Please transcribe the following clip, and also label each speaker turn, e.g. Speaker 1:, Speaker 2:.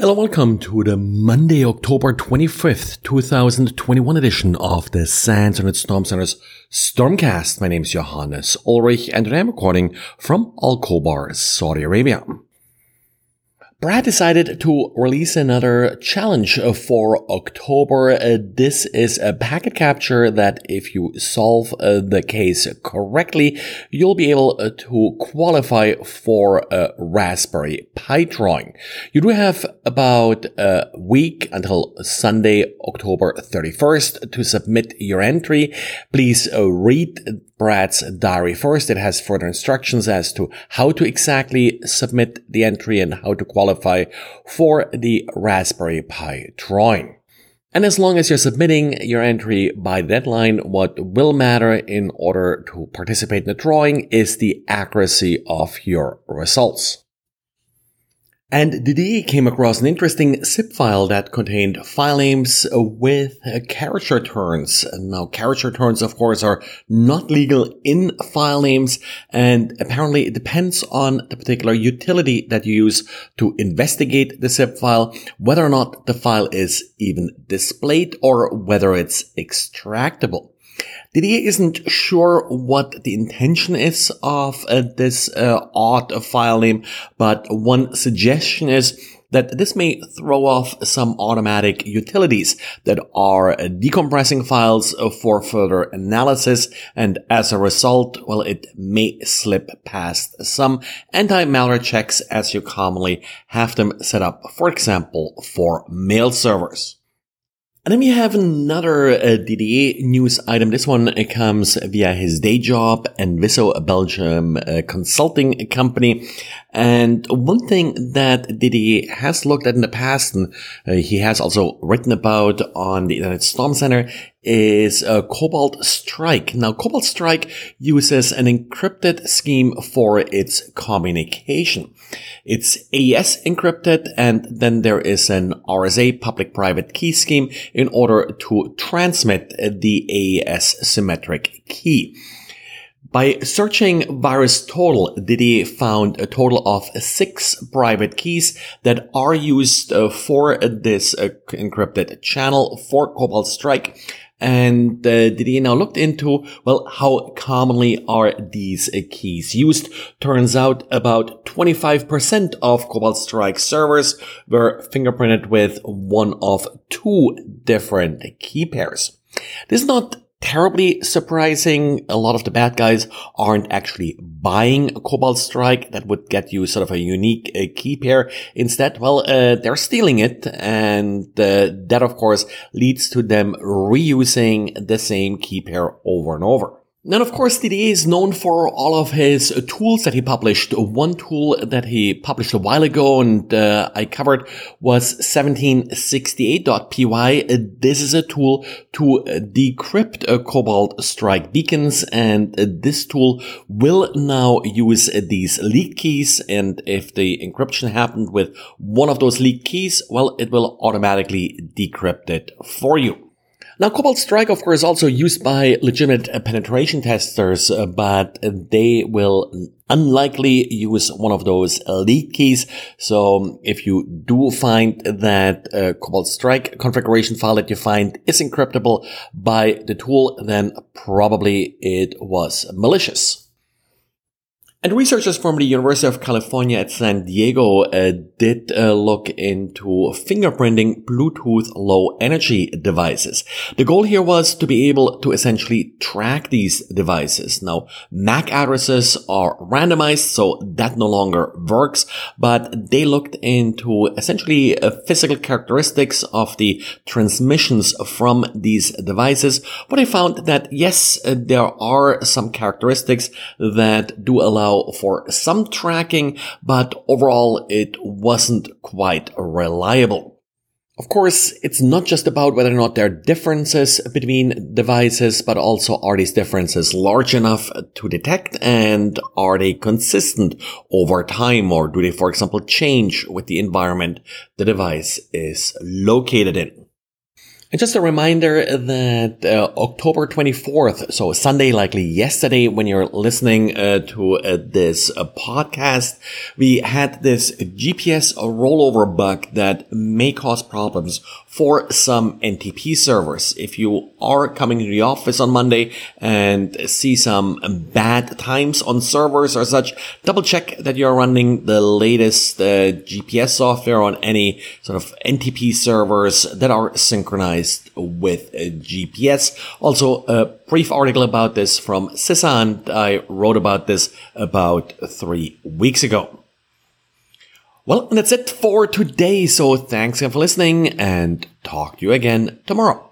Speaker 1: Hello, welcome to the Monday, October 25th, 2021 edition of the SANS Internet Storm Center's Stormcast. My name is Johannes Ulrich and today I'm recording from Al Khobar, Saudi Arabia. Brad decided to release another challenge for October. This is a packet capture that if you solve uh, the case correctly, you'll be able uh, to qualify for a Raspberry Pi drawing. You do have about a week until Sunday, October 31st to submit your entry. Please uh, read Brad's diary first. It has further instructions as to how to exactly submit the entry and how to qualify for the Raspberry Pi drawing. And as long as you're submitting your entry by deadline, what will matter in order to participate in the drawing is the accuracy of your results. And Didier came across an interesting zip file that contained file names with carriage returns. Now, carriage returns, of course, are not legal in file names, and apparently it depends on the particular utility that you use to investigate the zip file, whether or not the file is even displayed or whether it's extractable. Didier isn't sure what the intention is of uh, this uh, odd file name, but one suggestion is that this may throw off some automatic utilities that are decompressing files for further analysis. And as a result, well, it may slip past some anti-malware checks as you commonly have them set up, for example, for mail servers. And then we have another uh, Didier news item. This one uh, comes via his day job NVISO, Belgium uh, consulting company. And one thing that Didier has looked at in the past, and uh, he has also written about on the Internet Storm Center, is uh, Cobalt Strike. Now, Cobalt Strike uses an encrypted scheme for its communication. It's AES encrypted, and then there is an RSA public-private key scheme in order to transmit the AES symmetric key. By searching virus VirusTotal, Didier found a total of six private keys that are used uh, for this uh, encrypted channel for Cobalt Strike. And uh, Didier now looked into, well, how commonly are these uh, keys used? Turns out about 25% of Cobalt Strike servers were fingerprinted with one of two different key pairs. This is not terribly surprising. A lot of the bad guys aren't actually buying Cobalt Strike that would get you sort of a unique uh, key pair. Instead, well, uh, they're stealing it. And uh, that, of course, leads to them reusing the same key pair over and over. Then, of course, Didier is known for all of his tools that he published. One tool that he published a while ago and uh, I covered was 1768.py. This is a tool to decrypt uh, Cobalt Strike beacons and this tool will now use these leak keys and if the encryption happened with one of those leak keys, well, it will automatically decrypt it for you. Now, Cobalt Strike, of course, is also used by legitimate penetration testers, uh, but they will unlikely use one of those leak keys. So if you do find that uh, Cobalt Strike configuration file that you find is encryptable by the tool, then probably it was malicious. And researchers from the University of California at San Diego uh, did uh, look into fingerprinting Bluetooth low energy devices. The goal here was to be able to essentially track these devices. Now, MAC addresses are randomized, so that no longer works, but they looked into essentially uh, physical characteristics of the transmissions from these devices. But I found that yes, uh, there are some characteristics that do allow allow for some tracking, but overall it wasn't quite reliable. Of course, it's not just about whether or not there are differences between devices, but also are these differences large enough to detect and are they consistent over time or do they, for example, change with the environment the device is located in? And just a reminder that uh, October 24th, so Sunday, likely yesterday, when you're listening uh, to uh, this uh, podcast, we had this GPS rollover bug that may cause problems for some NTP servers. If you are coming to the office on Monday and see some bad times on servers or such, double check that you're running the latest uh, GPS software on any sort of NTP servers that are synchronized with GPS. Also, a brief article about this from CISA, and I wrote about this about three weeks ago. Well, that's it for today. So thanks again for listening and talk to you again tomorrow.